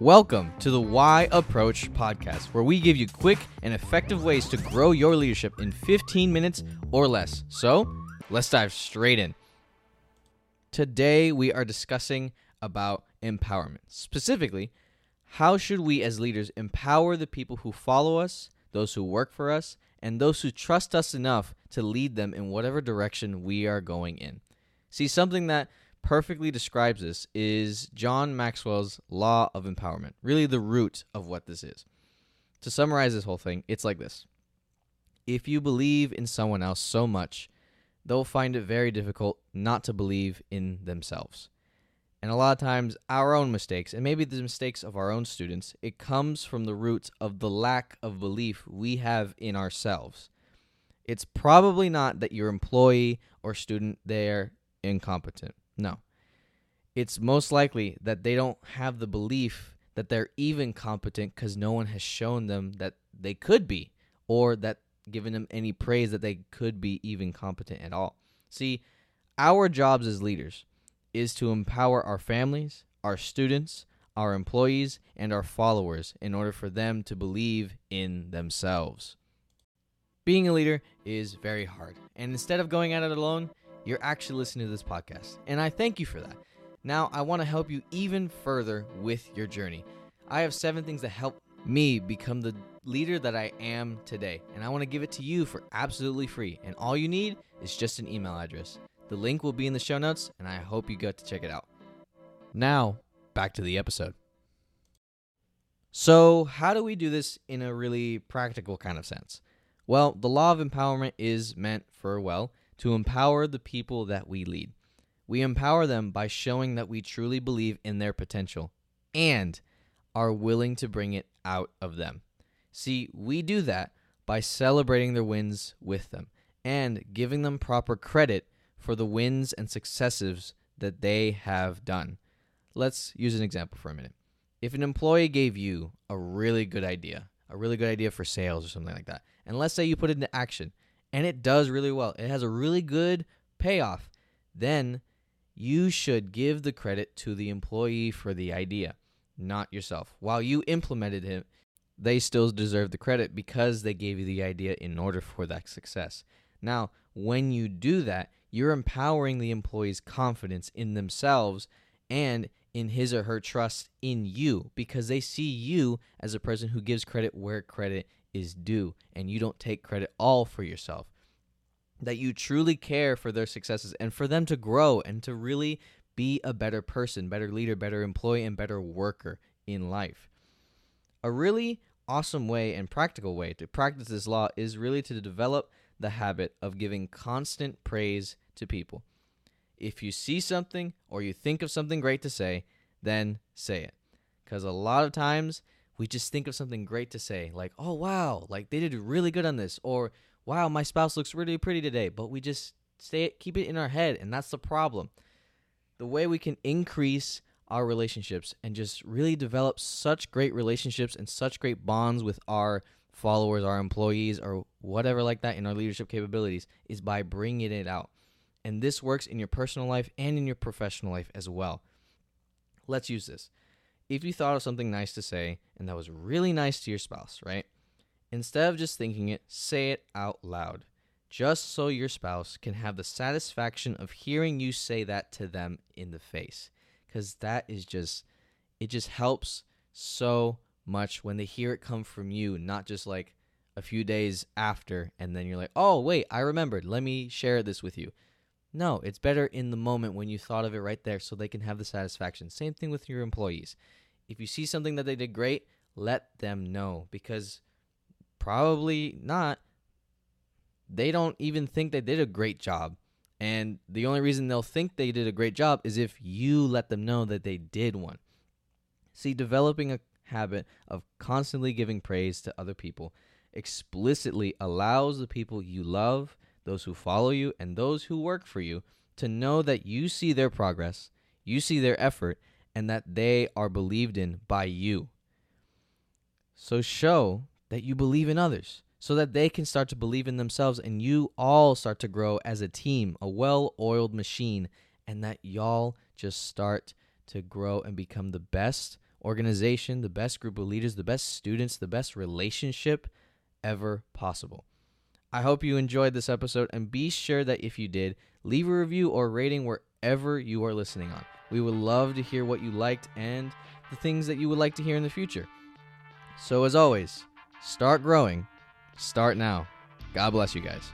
Welcome to the Why Approach podcast, where we give you quick and effective ways to grow your leadership in 15 minutes or less. So, let's dive straight in. Today, we are discussing about empowerment. Specifically, how should we as leaders empower the people who follow us, those who work for us, and those who trust us enough to lead them in whatever direction we are going in? See, something that perfectly describes this is John Maxwell's law of empowerment, really the root of what this is. To summarize this whole thing, it's like this If you believe in someone else so much, they'll find it very difficult not to believe in themselves. And a lot of times, our own mistakes, and maybe the mistakes of our own students, it comes from the roots of the lack of belief we have in ourselves. It's probably not that your employee or student they're incompetent. No. It's most likely that they don't have the belief that they're even competent because no one has shown them that they could be or that given them any praise that they could be even competent at all. See, our jobs as leaders is to empower our families, our students, our employees, and our followers in order for them to believe in themselves. Being a leader is very hard, and instead of going at it alone, you're actually listening to this podcast. And I thank you for that. Now, I want to help you even further with your journey. I have seven things that help me become the leader that I am today, and I want to give it to you for absolutely free. And all you need is just an email address. The link will be in the show notes, and I hope you get to check it out. Now, back to the episode. So, how do we do this in a really practical kind of sense? Well, the law of empowerment is meant for, well, to empower the people that we lead. We empower them by showing that we truly believe in their potential and are willing to bring it out of them. See, we do that by celebrating their wins with them and giving them proper credit for the wins and successes that they have done. Let's use an example for a minute. If an employee gave you a really good idea, a really good idea for sales or something like that, and let's say you put it into action and it does really well, it has a really good payoff, then you should give the credit to the employee for the idea, not yourself. While you implemented it, they still deserve the credit because they gave you the idea in order for that success. Now, when you do that, you're empowering the employee's confidence in themselves and in his or her trust in you because they see you as a person who gives credit where credit is due and you don't take credit all for yourself. That you truly care for their successes and for them to grow and to really be a better person, better leader, better employee, and better worker in life. A really awesome way and practical way to practice this law is really to develop the habit of giving constant praise to people. If you see something or you think of something great to say, then say it. Because a lot of times we just think of something great to say, like, oh, wow, like they did really good on this, or wow, my spouse looks really pretty today, but we just it, keep it in our head, and that's the problem. The way we can increase our relationships and just really develop such great relationships and such great bonds with our followers, our employees, or whatever like that in our leadership capabilities is by bringing it out. And this works in your personal life and in your professional life as well. Let's use this if you thought of something nice to say and that was really nice to your spouse, right? Instead of just thinking it, say it out loud, just so your spouse can have the satisfaction of hearing you say that to them in the face. Because that is just, it just helps so much when they hear it come from you, not just like a few days after, and then you're like, oh, wait, I remembered. Let me share this with you. No, it's better in the moment when you thought of it right there so they can have the satisfaction. Same thing with your employees if you see something that they did great, let them know because probably not. They don't even think they did a great job. And the only reason they'll think they did a great job is if you let them know that they did one. See, developing a habit of constantly giving praise to other people explicitly allows the people you love, those who follow you, and those who work for you to know that you see their progress, you see their effort, and that they are believed in by you. So show that you believe in others so that they can start to believe in themselves and you all start to grow as a team, a well oiled machine, and that y'all just start to grow and become the best organization, the best group of leaders, the best students, the best relationship ever possible. I hope you enjoyed this episode and be sure that if you did, leave a review or rating wherever you are listening on. We would love to hear what you liked and the things that you would like to hear in the future. So, as always, start growing, start now. God bless you guys.